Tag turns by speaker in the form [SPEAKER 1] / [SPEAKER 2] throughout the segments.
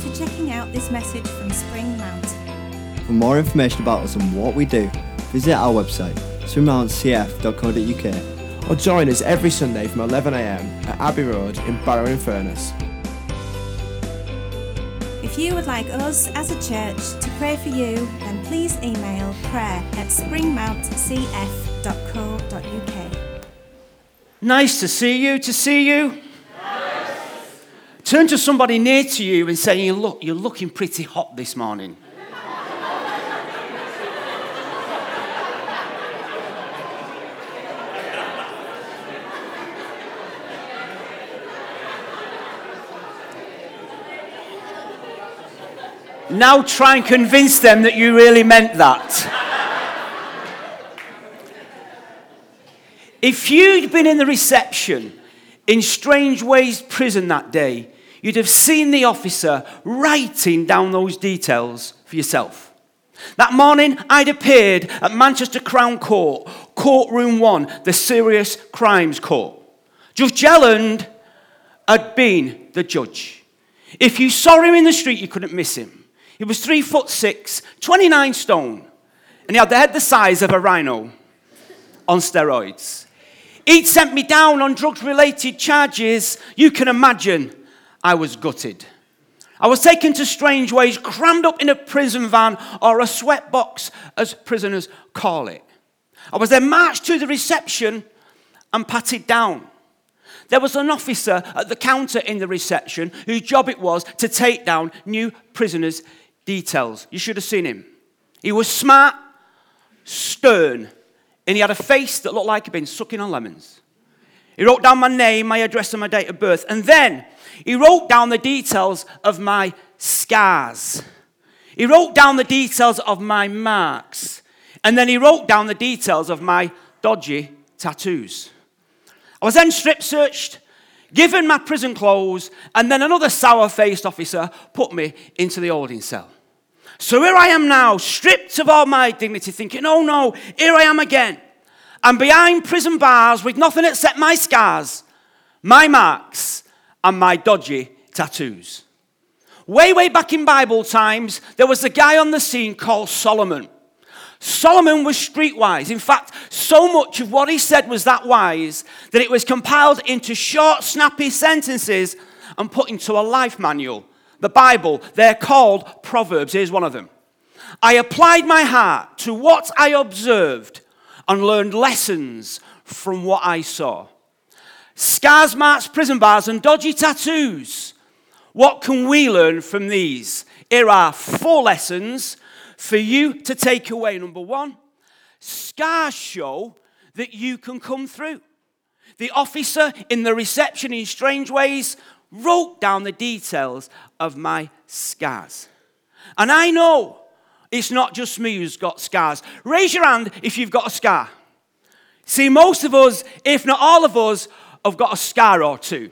[SPEAKER 1] Thanks for checking out this message from Spring Mount.
[SPEAKER 2] For more information about us and what we do, visit our website, springmountcf.co.uk.
[SPEAKER 3] or join us every Sunday from 11am at Abbey Road in Barrow in Furness.
[SPEAKER 1] If you would like us as a church to pray for you, then please email prayer at springmountcf.co.uk.
[SPEAKER 4] Nice to see you, to see you. Turn to somebody near to you and say, you look, You're looking pretty hot this morning. Now try and convince them that you really meant that. If you'd been in the reception in Strangeways prison that day, you'd have seen the officer writing down those details for yourself. That morning, I'd appeared at Manchester Crown Court, Courtroom 1, the Serious Crimes Court. Judge Jelland had been the judge. If you saw him in the street, you couldn't miss him. He was three foot six, 29 stone, and he had the head the size of a rhino on steroids. He'd sent me down on drugs related charges. You can imagine I was gutted. I was taken to Strangeways, crammed up in a prison van or a sweatbox, as prisoners call it. I was then marched to the reception and patted down. There was an officer at the counter in the reception whose job it was to take down new prisoners' details. You should have seen him. He was smart, stern, and he had a face that looked like he'd been sucking on lemons. He wrote down my name, my address, and my date of birth. And then he wrote down the details of my scars. He wrote down the details of my marks. And then he wrote down the details of my dodgy tattoos. I was then strip searched, given my prison clothes, and then another sour faced officer put me into the holding cell. So here I am now, stripped of all my dignity, thinking, oh no, here I am again. I'm behind prison bars with nothing except my scars, my marks, and my dodgy tattoos. Way, way back in Bible times, there was a guy on the scene called Solomon. Solomon was streetwise. In fact, so much of what he said was that wise that it was compiled into short, snappy sentences and put into a life manual. The Bible, they're called Proverbs. Here's one of them. I applied my heart to what I observed and learned lessons from what I saw. Scars, marks, prison bars, and dodgy tattoos. What can we learn from these? Here are four lessons for you to take away. Number one, scars show that you can come through. The officer in the reception, in Strangeways, wrote down the details of my scars. And I know it's not just me who's got scars. Raise your hand if you've got a scar. See, most of us, if not all of us, have got a scar or two.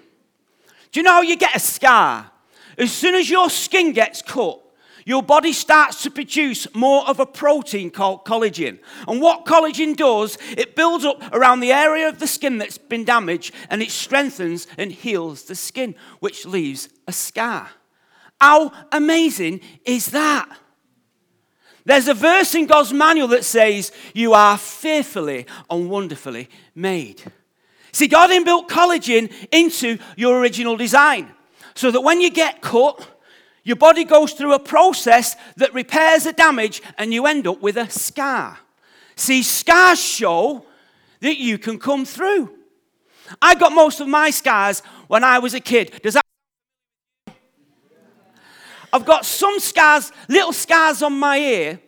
[SPEAKER 4] Do you know how you get a scar? As soon as your skin gets cut, your body starts to produce more of a protein called collagen. And what collagen does, it builds up around the area of the skin that's been damaged and it strengthens and heals the skin, which leaves a scar. How amazing is that? There's a verse in God's manual that says, You are fearfully and wonderfully made. See, God inbuilt collagen into your original design so that when you get cut, your body goes through a process that repairs the damage and you end up with a scar. See, scars show that you can come through. I got most of my scars when I was a kid. Does that? I've got some scars, little scars on my ear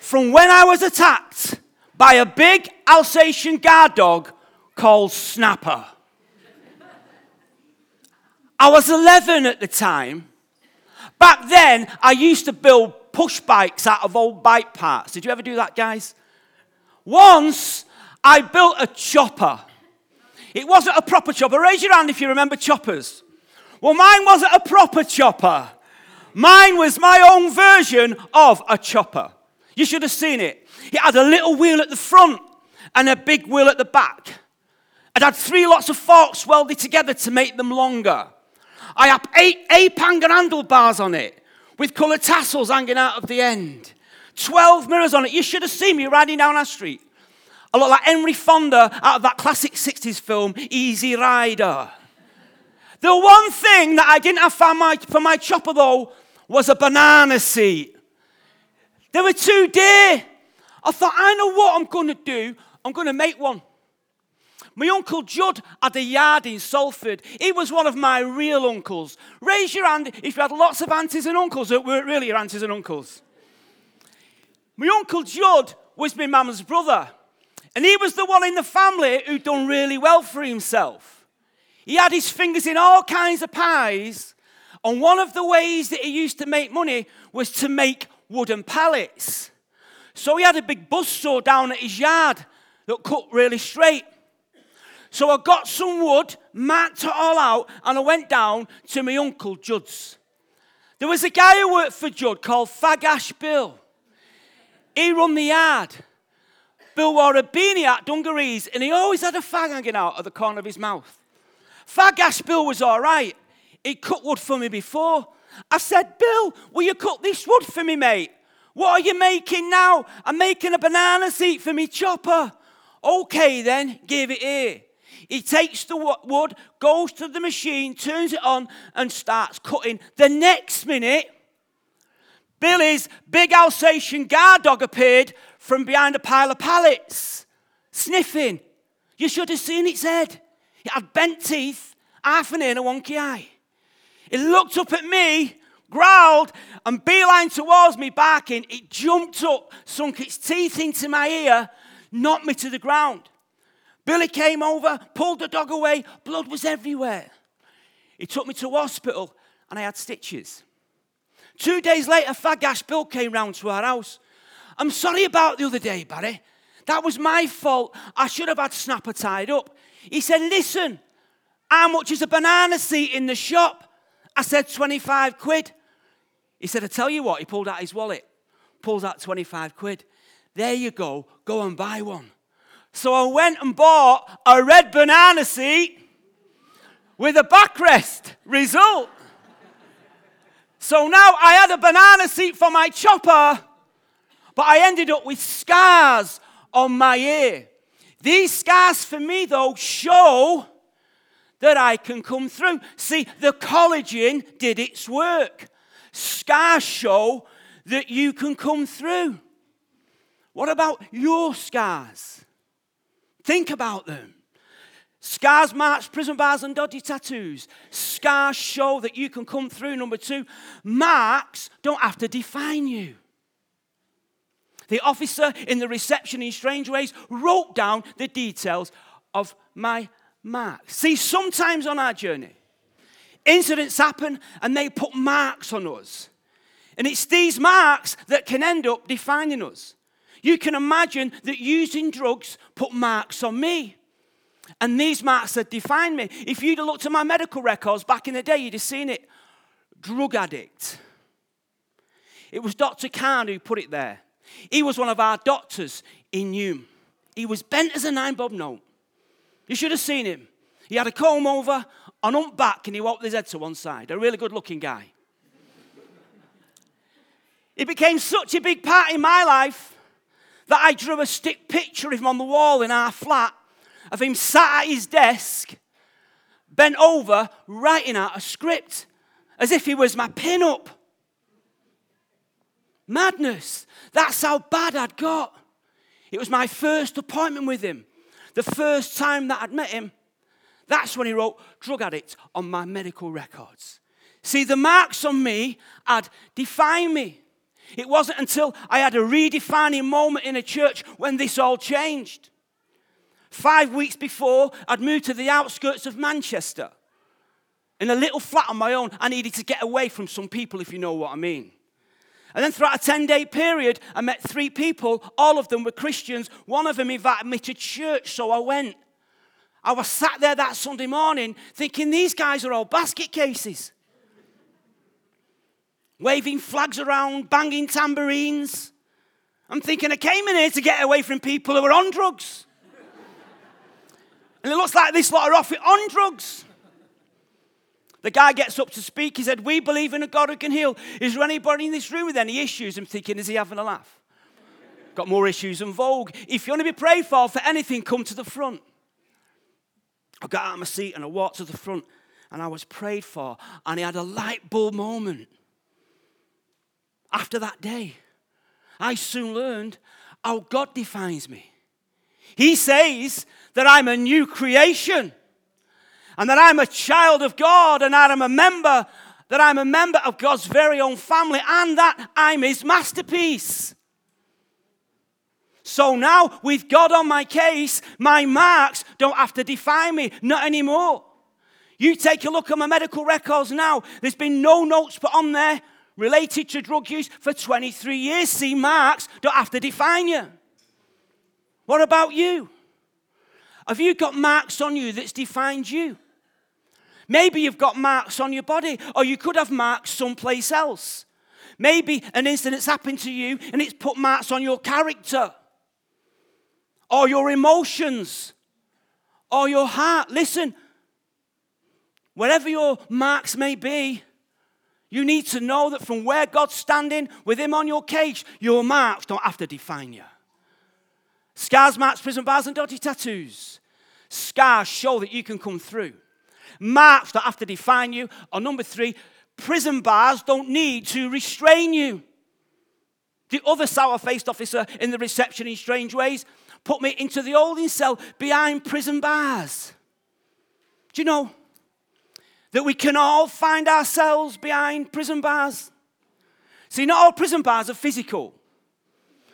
[SPEAKER 4] from when I was attacked by a big Alsatian guard dog called Snapper. I was 11 at the time Back then, I used to build push bikes out of old bike parts. Did you ever do that, guys? Once, I built a chopper. It wasn't a proper chopper. Raise your hand if you remember choppers. Well, mine wasn't a proper chopper. Mine was my own version of a chopper. You should have seen it. It had a little wheel at the front and a big wheel at the back. It had three lots of forks welded together to make them longer. I had ape hanger handlebars on it with coloured tassels hanging out of the end. 12 mirrors on it. You should have seen me riding down our street. I look like Henry Fonda out of that classic 60s film, Easy Rider. The one thing that I didn't have for my, for my chopper, though, was a banana seat. They were too dear. I thought, I know what I'm going to do. I'm going to make one. My uncle Judd had a yard in Salford. He was one of my real uncles. Raise your hand if you had lots of aunties and uncles that weren't really your aunties and uncles. My uncle Judd was my mum's brother. And he was the one in the family who'd done really well for himself. He had his fingers in all kinds of pies. And one of the ways that he used to make money was to make wooden pallets. So he had a big buzzsaw down at his yard that cut really straight. So I got some wood, marked it all out, and I went down to my uncle Judd's. There was a guy who worked for Judd called Fagash Bill. He run the yard. Bill wore a beanie at dungarees, and he always had a fag hanging out of the corner of his mouth. Fagash Bill was all right. He cut wood for me before. I said, Bill, will you cut this wood for me, mate? What are you making now? I'm making a banana seat for me chopper. Okay, then, give it here. He takes the wood, goes to the machine, turns it on, and starts cutting. The next minute, Billy's big Alsatian guard dog appeared from behind a pile of pallets, sniffing. You should have seen its head. It had bent teeth, half an ear, and a wonky eye. It looked up at me, growled, and beeline towards me, barking. It jumped up, sunk its teeth into my ear, knocked me to the ground. Billy came over, pulled the dog away, blood was everywhere. He took me to hospital and I had stitches. Two days later, Fagash Bill came round to our house. I'm sorry about the other day, Barry. That was my fault. I should have had Snapper tied up. He said, Listen, how much is a banana seat in the shop? I said, 25 quid. He said, I tell you what, he pulled out his wallet, pulls out 25 quid. There you go, go and buy one. So I went and bought a red banana seat with a backrest. Result. So now I had a banana seat for my chopper, but I ended up with scars on my ear. These scars for me, though, show that I can come through. See, the collagen did its work. Scars show that you can come through. What about your scars? Think about them. Scars marks prison bars and dodgy tattoos. Scars show that you can come through. Number two, marks don't have to define you. The officer in the reception, in Strangeways, wrote down the details of my marks. See, sometimes on our journey, incidents happen and they put marks on us. And it's these marks that can end up defining us. You can imagine that using drugs put marks on me. And these marks that define me. If you'd have looked at my medical records back in the day, you'd have seen it. Drug addict. It was Dr. Khan who put it there. He was one of our doctors in Hulme. He was bent as a nine bob note. You should have seen him. He had a comb over, an ump back, and he walked his head to one side. A really good looking guy. It became such a big part in my life that I drew a stick picture of him on the wall in our flat, of him sat at his desk, bent over, writing out a script, as if he was my pin up. Madness. That's how bad I'd got. It was my first appointment with him, the first time that I'd met him. That's when he wrote drug addict on my medical records. See, the marks on me had defined me. It wasn't until I had a redefining moment in a church when this all changed. Five weeks before, I'd moved to the outskirts of Manchester. In a little flat on my own, I needed to get away from some people, if you know what I mean. And then throughout a 10 day period, I met three people. All of them were Christians. One of them invited me to church, so I went. I was sat there that Sunday morning thinking these guys are all basket cases waving flags around, banging tambourines. I'm thinking I came in here to get away from people who are on drugs. and it looks like this lot are off it on drugs. The guy gets up to speak. He said, We believe in a God who can heal. Is there anybody in this room with any issues? I'm thinking, Is he having a laugh? Got more issues than Vogue. If you want to be prayed for for anything, come to the front. I got out of my seat and I walked to the front and I was prayed for, and he had a light bulb moment. After that day, I soon learned how God defines me. He says that I'm a new creation and that I'm a child of God and I'm a member, that I'm a member of God's very own family and that I'm his masterpiece. So now, with God on my case, my marks don't have to define me, not anymore. You take a look at my medical records now, there's been no notes put on there related to drug use for 23 years. See, marks don't have to define you. What about you? Have you got marks on you that's defined you? Maybe you've got marks on your body, or you could have marks someplace else. Maybe an incident's happened to you and it's put marks on your character, or your emotions, or your heart. Listen, wherever your marks may be, you need to know that from where God's standing with Him on your cage, your marks don't have to define you. Scars, marks, prison bars, and dodgy tattoos. Scars show that you can come through. Marks don't have to define you. Or number three, prison bars don't need to restrain you. The other sour faced officer in the reception in Strangeways put me into the holding cell behind prison bars. Do you know that we can all find ourselves behind prison bars? See, not all prison bars are physical.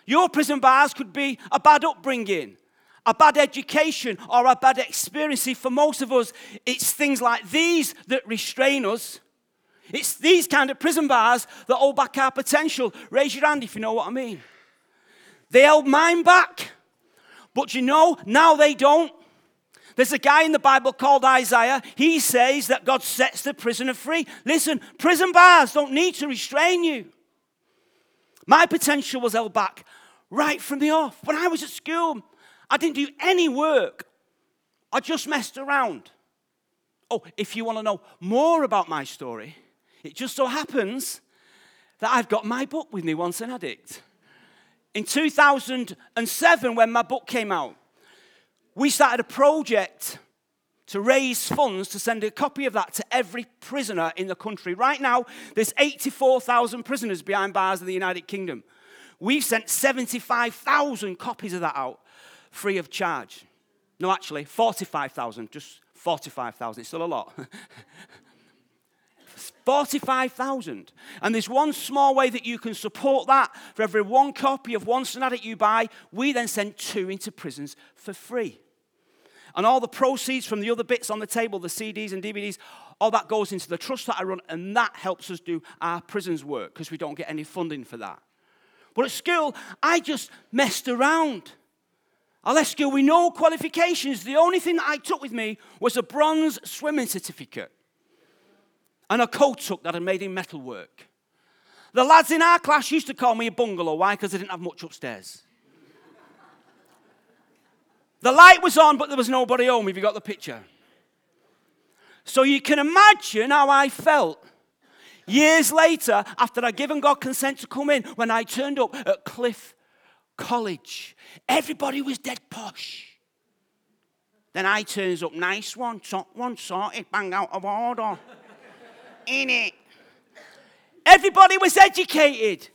[SPEAKER 4] Your prison bars could be a bad upbringing, a bad education, or a bad experience. See, for most of us, it's things like these that restrain us. It's these kind of prison bars that hold back our potential. Raise your hand if you know what I mean. They held mine back, but you know, now they don't. There's a guy in the Bible called Isaiah. He says that God sets the prisoner free. Listen, prison bars don't need to restrain you. My potential was held back right from the off. When I was at school, I didn't do any work, I just messed around. Oh, if you want to know more about my story, it just so happens that I've got my book with me, Once an Addict. In 2007, when my book came out, we started a project to raise funds to send a copy of that to every prisoner in the country. Right now, there's 84,000 prisoners behind bars in the United Kingdom. We've sent 75,000 copies of that out free of charge. No, actually, 45,000, just 45,000. It's still a lot. 45,000. And there's one small way that you can support that. For every one copy of Once an Addict you buy, we then send two into prisons for free. And all the proceeds from the other bits on the table, the CDs and DVDs, all that goes into the trust that I run, and that helps us do our prisons work because we don't get any funding for that. But at school, I just messed around. School with no qualifications. The only thing that I took with me was a bronze swimming certificate and a coat hook that I made in metalwork. The lads in our class used to call me a bungalow. Why? Because I didn't have much upstairs. The light was on, but there was nobody home, if you got the picture. So you can imagine how I felt. Years later, after I'd given God consent to come in, when I turned up at Cliff College, everybody was dead posh. Then I turns up, nice one, top one, sorted, bang out of order. In it. Everybody was educated,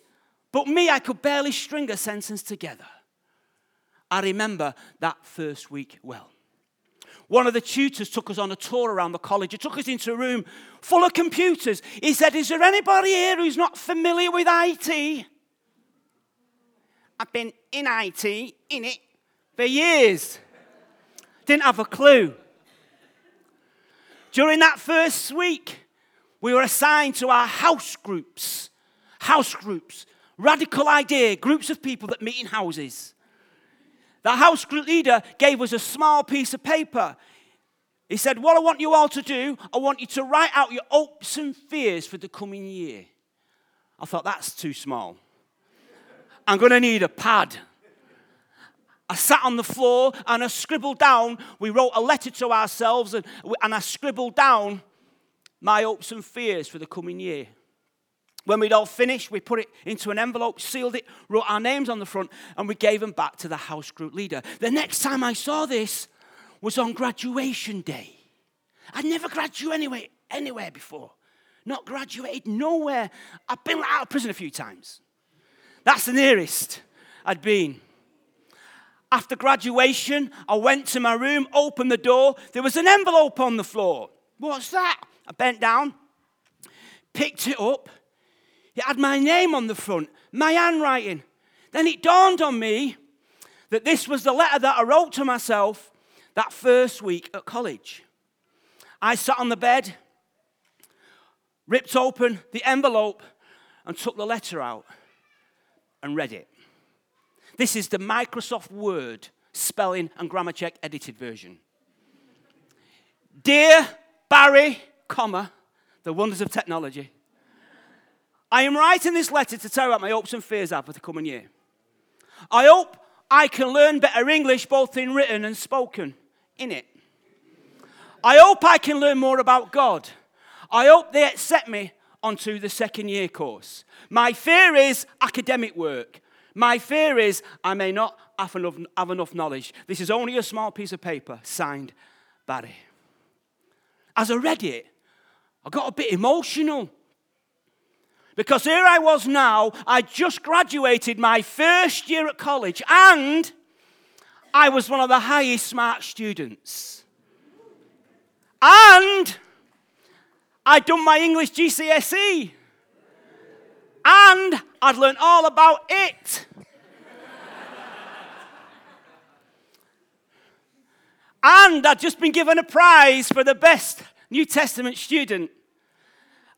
[SPEAKER 4] but me, I could barely string a sentence together. I remember that first week well. One of the tutors took us on a tour around the college. He took us into a room full of computers. He said, Is there anybody here who's not familiar with IT? I've been in IT, in it, for years. Didn't have a clue. During that first week, we were assigned to our house groups. House groups. Radical idea, groups of people that meet in houses. The house group leader gave us a small piece of paper. He said, What I want you all to do, I want you to write out your hopes and fears for the coming year. I thought, That's too small. I'm going to need a pad. I sat on the floor and I scribbled down, we wrote a letter to ourselves, and, and I scribbled down my hopes and fears for the coming year. When we'd all finished, we put it into an envelope, sealed it, wrote our names on the front, and we gave them back to the house group leader. The next time I saw this was on graduation day. I'd never graduated anywhere, anywhere before. Not graduated nowhere. I've been out of prison a few times. That's the nearest I'd been. After graduation, I went to my room, opened the door. There was an envelope on the floor. What's that? I bent down, picked it up. It had my name on the front, my handwriting. Then it dawned on me that this was the letter that I wrote to myself that first week at college. I sat on the bed, ripped open the envelope, and took the letter out and read it. This is the Microsoft Word spelling and grammar check edited version. Dear Barry, comma, the wonders of technology. I am writing this letter to tell you about my hopes and fears for the coming year. I hope I can learn better English both in written and spoken in it. I hope I can learn more about God. I hope they accept me onto the second year course. My fear is academic work. My fear is I may not have enough, have enough knowledge. This is only a small piece of paper signed Barry. As I read it, I got a bit emotional. Because here I was now, I just graduated my first year at college, and I was one of the highest smart students. And I'd done my English GCSE. And I'd learned all about it. and I'd just been given a prize for the best New Testament student.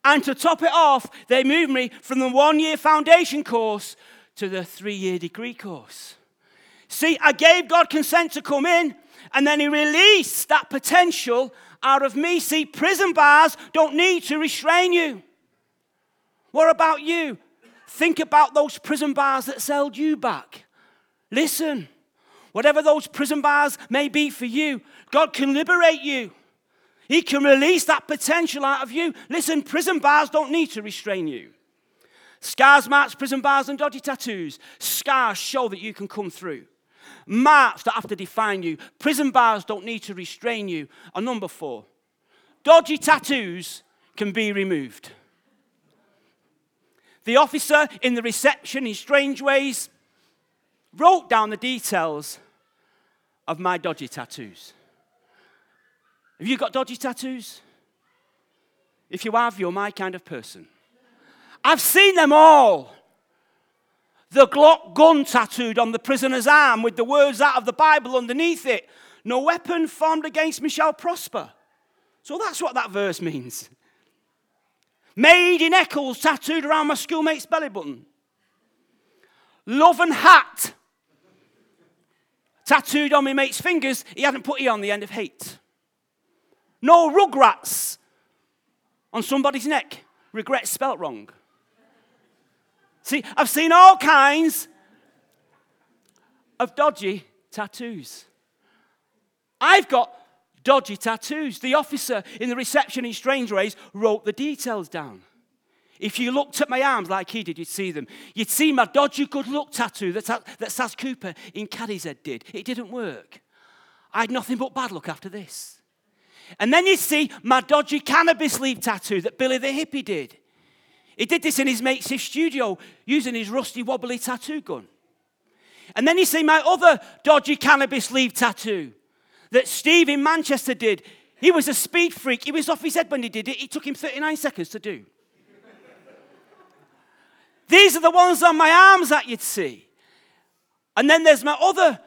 [SPEAKER 4] And to top it off, they moved me from the one year foundation course to the three year degree course. See, I gave God consent to come in, and then He released that potential out of me. See, prison bars don't need to restrain you. What about you? Think about those prison bars that held you back. Listen, whatever those prison bars may be for you, God can liberate you. He can release that potential out of you. Listen, prison bars don't need to restrain you. Scars, marks, prison bars, and dodgy tattoos. Scars show that you can come through. Marks that have to define you. Prison bars don't need to restrain you. And number four, dodgy tattoos can be removed. The officer in the reception, in Strangeways, wrote down the details of my dodgy tattoos. Have you got dodgy tattoos? If you have, you're my kind of person. I've seen them all. The Glock gun tattooed on the prisoner's arm with the words out of the Bible underneath it No weapon formed against me shall prosper. So that's what that verse means. Made in Eccles tattooed around my schoolmate's belly button. Love and hat tattooed on my mate's fingers. He hadn't put E on the end of hate. No rugrats on somebody's neck. Regret spelt wrong. See, I've seen all kinds of dodgy tattoos. I've got dodgy tattoos. The officer in the reception in Strangeways wrote the details down. If you looked at my arms like he did, you'd see them. You'd see my dodgy good luck tattoo that, that Saz Cooper in Cadishead did. It didn't work. I had nothing but bad luck after this. And then you see my dodgy cannabis leaf tattoo that Billy the hippie did. He did this in his mate's studio using his rusty wobbly tattoo gun. And then you see my other dodgy cannabis leaf tattoo that Steve in Manchester did. He was a speed freak. He was off his head when he did it. It took him 39 seconds to do. These are the ones on my arms that you'd see. And then there's my other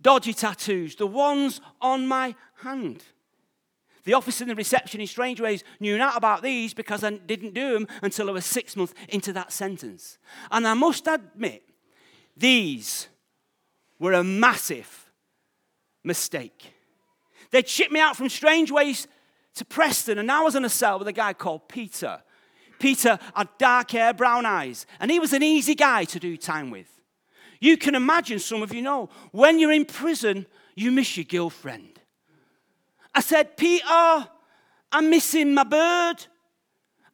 [SPEAKER 4] dodgy tattoos, the ones on my hand. The officer in the reception in Strangeways knew not about these because I didn't do them until I was six months into that sentence. And I must admit, these were a massive mistake. They'd shipped me out from Strangeways to Preston, and I was in a cell with a guy called Peter. Peter had dark hair, brown eyes, and he was an easy guy to do time with. You can imagine, some of you know, when you're in prison, you miss your girlfriend. I said, Peter, I'm missing my bird.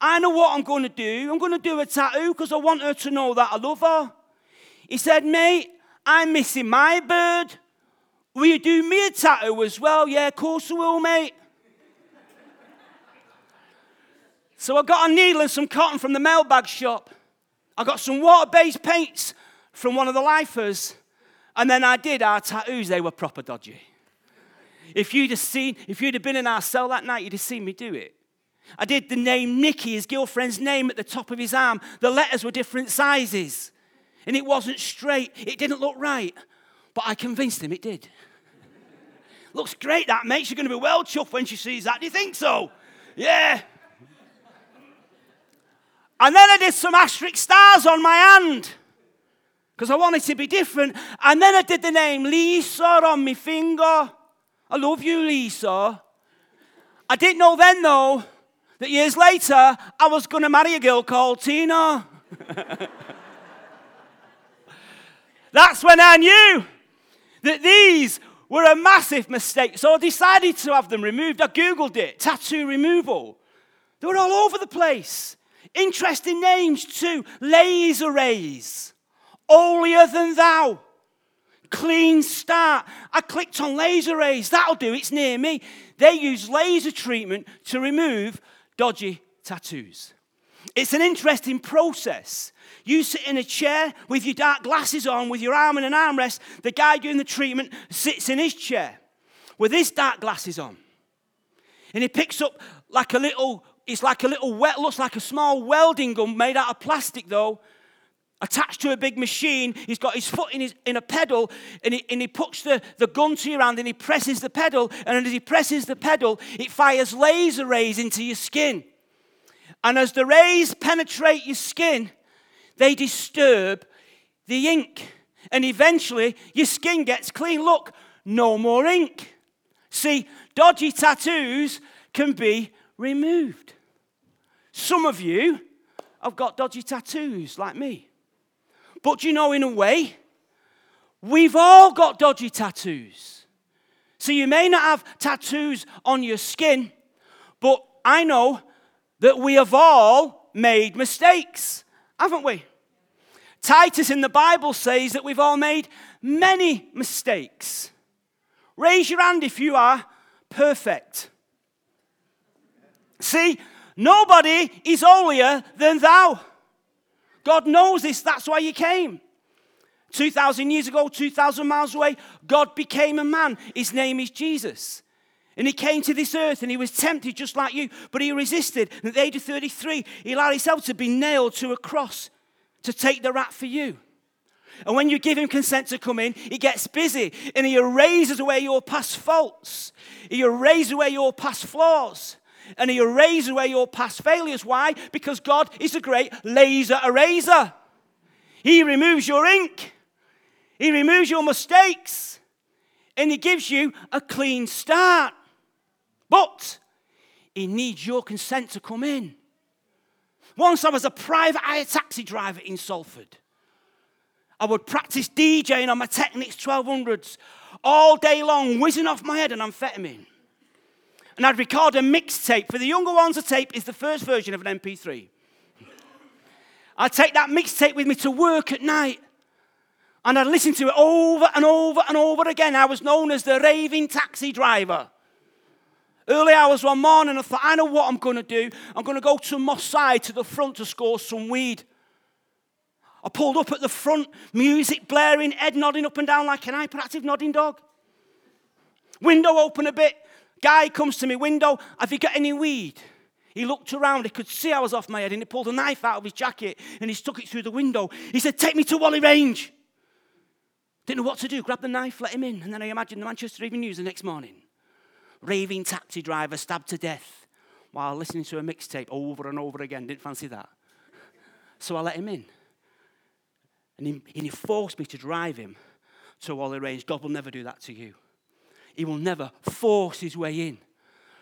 [SPEAKER 4] I know what I'm going to do. I'm going to do a tattoo because I want her to know that I love her. He said, Mate, I'm missing my bird. Will you do me a tattoo as well? Yeah, of course I will, mate. so I got a needle and some cotton from the mailbag shop. I got some water based paints from one of the lifers. And then I did our tattoos. They were proper dodgy. If you'd have seen, if you'd have been in our cell that night, you'd have seen me do it. I did the name Nicky, his girlfriend's name, at the top of his arm. The letters were different sizes. And it wasn't straight. It didn't look right. But I convinced him it did. Looks great, that, mate. She's going to be well chuffed when she sees that. Do you think so? Yeah. And then I did some asterisk stars on my hand because I wanted to be different. And then I did the name Lisa on my finger. I love you, Lisa. I didn't know then, though, that years later I was going to marry a girl called Tina. That's when I knew that these were a massive mistake. So I decided to have them removed. I Googled it tattoo removal. They were all over the place. Interesting names too laser rays, holier than thou, clean start. I clicked on laser rays. That'll do, it's near me. They use laser treatment to remove dodgy tattoos. It's an interesting process. You sit in a chair with your dark glasses on, with your arm in an armrest. The guy doing the treatment sits in his chair with his dark glasses on. And he picks up like a little, it's like a little, wet, looks like a small welding gun made out of plastic though, attached to a big machine. He's got his foot in, his, in a pedal and he, and he puts the, the gun to your hand and he presses the pedal. And as he presses the pedal, it fires laser rays into your skin. And as the rays penetrate your skin, they disturb the ink. And eventually, your skin gets clean. Look, no more ink. See, dodgy tattoos can be removed. Some of you have got dodgy tattoos like me. But you know, in a way, we've all got dodgy tattoos. So you may not have tattoos on your skin, but I know that we have all made mistakes haven't we? Titus in the Bible says that we've all made many mistakes. Raise your hand if you are perfect. See, nobody is holier than thou. God knows this, that's why He came. 2,000 years ago, 2,000 miles away, God became a man. His name is Jesus. And he came to this earth and he was tempted just like you, but he resisted. And at the age of 33, he allowed himself to be nailed to a cross to take the rat for you. And when you give him consent to come in, he gets busy and he erases away your past faults. He erases away your past flaws. And he erases away your past failures. Why? Because God is a great laser eraser. He removes your ink, he removes your mistakes, and he gives you a clean start. But he needs your consent to come in. Once I was a private taxi driver in Salford. I would practice DJing on my Technics 1200s all day long, whizzing off my head an amphetamine. And I'd record a mixtape. For the younger ones, a tape is the first version of an MP3. I'd take that mixtape with me to work at night. And I'd listen to it over and over and over again. I was known as the raving taxi driver. Early hours one morning, I thought, I know what I'm going to do. I'm going to go to Moss Side to the front to score some weed. I pulled up at the front, music blaring, head nodding up and down like an hyperactive nodding dog. Window open a bit. Guy comes to me, window, have you got any weed? He looked around, he could see I was off my head, and he pulled a knife out of his jacket and he stuck it through the window. He said, Take me to Whalley Range. Didn't know what to do, grabbed the knife, let him in, and then I imagined the Manchester Evening News the next morning raving taxi driver stabbed to death while listening to a mixtape over and over again. Didn't fancy that. So I let him in. And he, and he forced me to drive him to Whalley Range. God will never do that to you. He will never force his way in.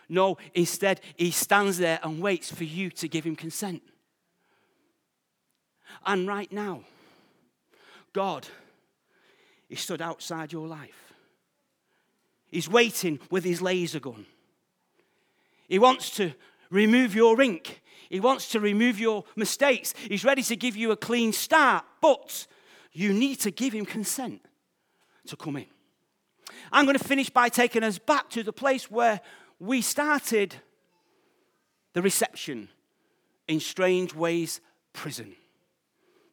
[SPEAKER 4] No, instead, he stands there and waits for you to give him consent. And right now, God is stood outside your life. He's waiting with his laser gun. He wants to remove your ink. He wants to remove your mistakes. He's ready to give you a clean start, but you need to give him consent to come in. I'm going to finish by taking us back to the place where we started the reception in Strangeways Prison.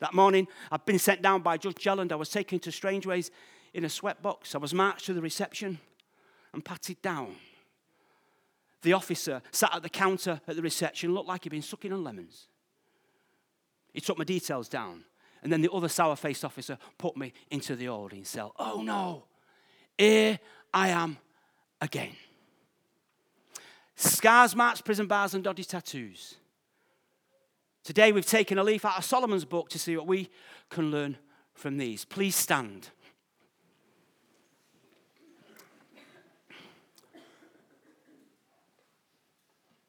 [SPEAKER 4] That morning, I'd been sent down by Judge Jelland. I was taken to Strangeways in a sweatbox. I was marched to the reception and patted down. The officer sat at the counter at the reception, looked like he'd been sucking on lemons. He took my details down. And then the other sour faced officer put me into the holding cell. Oh no, here I am again. Scars, marks, prison bars, and dodgy tattoos. Today we've taken a leaf out of Solomon's book to see what we can learn from these. Please stand.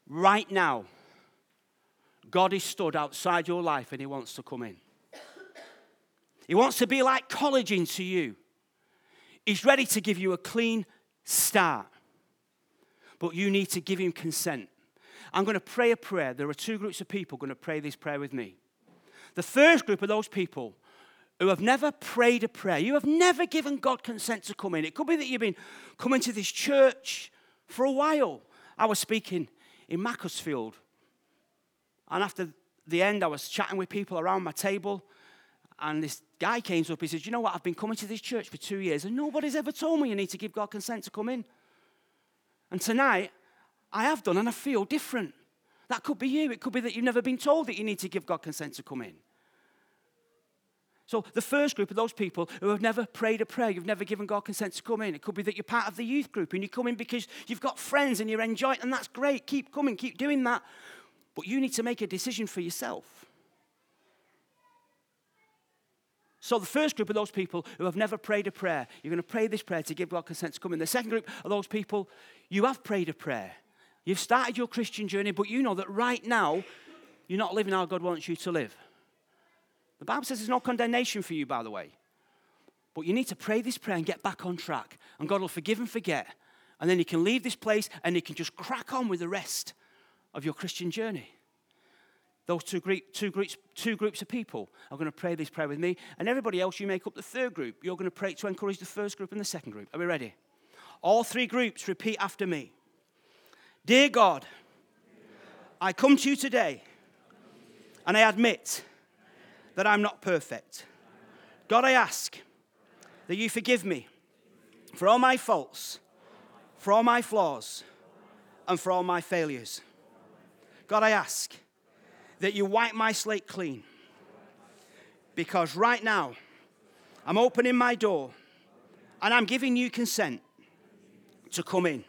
[SPEAKER 4] Right now, God is stood outside your life and He wants to come in. He wants to be like collagen to you. He's ready to give you a clean start. But you need to give Him consent. I'm going to pray a prayer. There are two groups of people going to pray this prayer with me. The first group are those people who have never prayed a prayer. You have never given God consent to come in. It could be that you've been coming to this church for a while. I was speaking in Macclesfield, and after the end, I was chatting with people around my table, and this guy came up. He says, You know what? I've been coming to this church for two years, and nobody's ever told me you need to give God consent to come in. And tonight, I have done, and I feel different. That could be you. It could be that you've never been told that you need to give God consent to come in. So, the first group are those people who have never prayed a prayer, you've never given God consent to come in. It could be that you're part of the youth group and you come in because you've got friends and you're enjoying, and that's great. Keep coming, keep doing that. But you need to make a decision for yourself. So, the first group are those people who have never prayed a prayer. You're going to pray this prayer to give God consent to come in. The second group are those people you have prayed a prayer. You've started your Christian journey, but you know that right now you're not living how God wants you to live. The Bible says there's no condemnation for you, by the way. But you need to pray this prayer and get back on track. And God will forgive and forget. And then you can leave this place and you can just crack on with the rest of your Christian journey. Those two, two, groups, two groups of people are going to pray this prayer with me. And everybody else, you make up the third group. You're going to pray to encourage the first group and the second group. Are we ready? All three groups repeat after me. Dear God, I come to you today and I admit that I'm not perfect. God, I ask that you forgive me for all my faults, for all my flaws, and for all my failures. God, I ask that you wipe my slate clean. Because right now, I'm opening my door and I'm giving you consent to come in.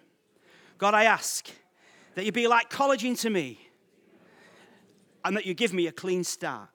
[SPEAKER 4] God, I ask that you be like collagen to me and that you give me a clean start.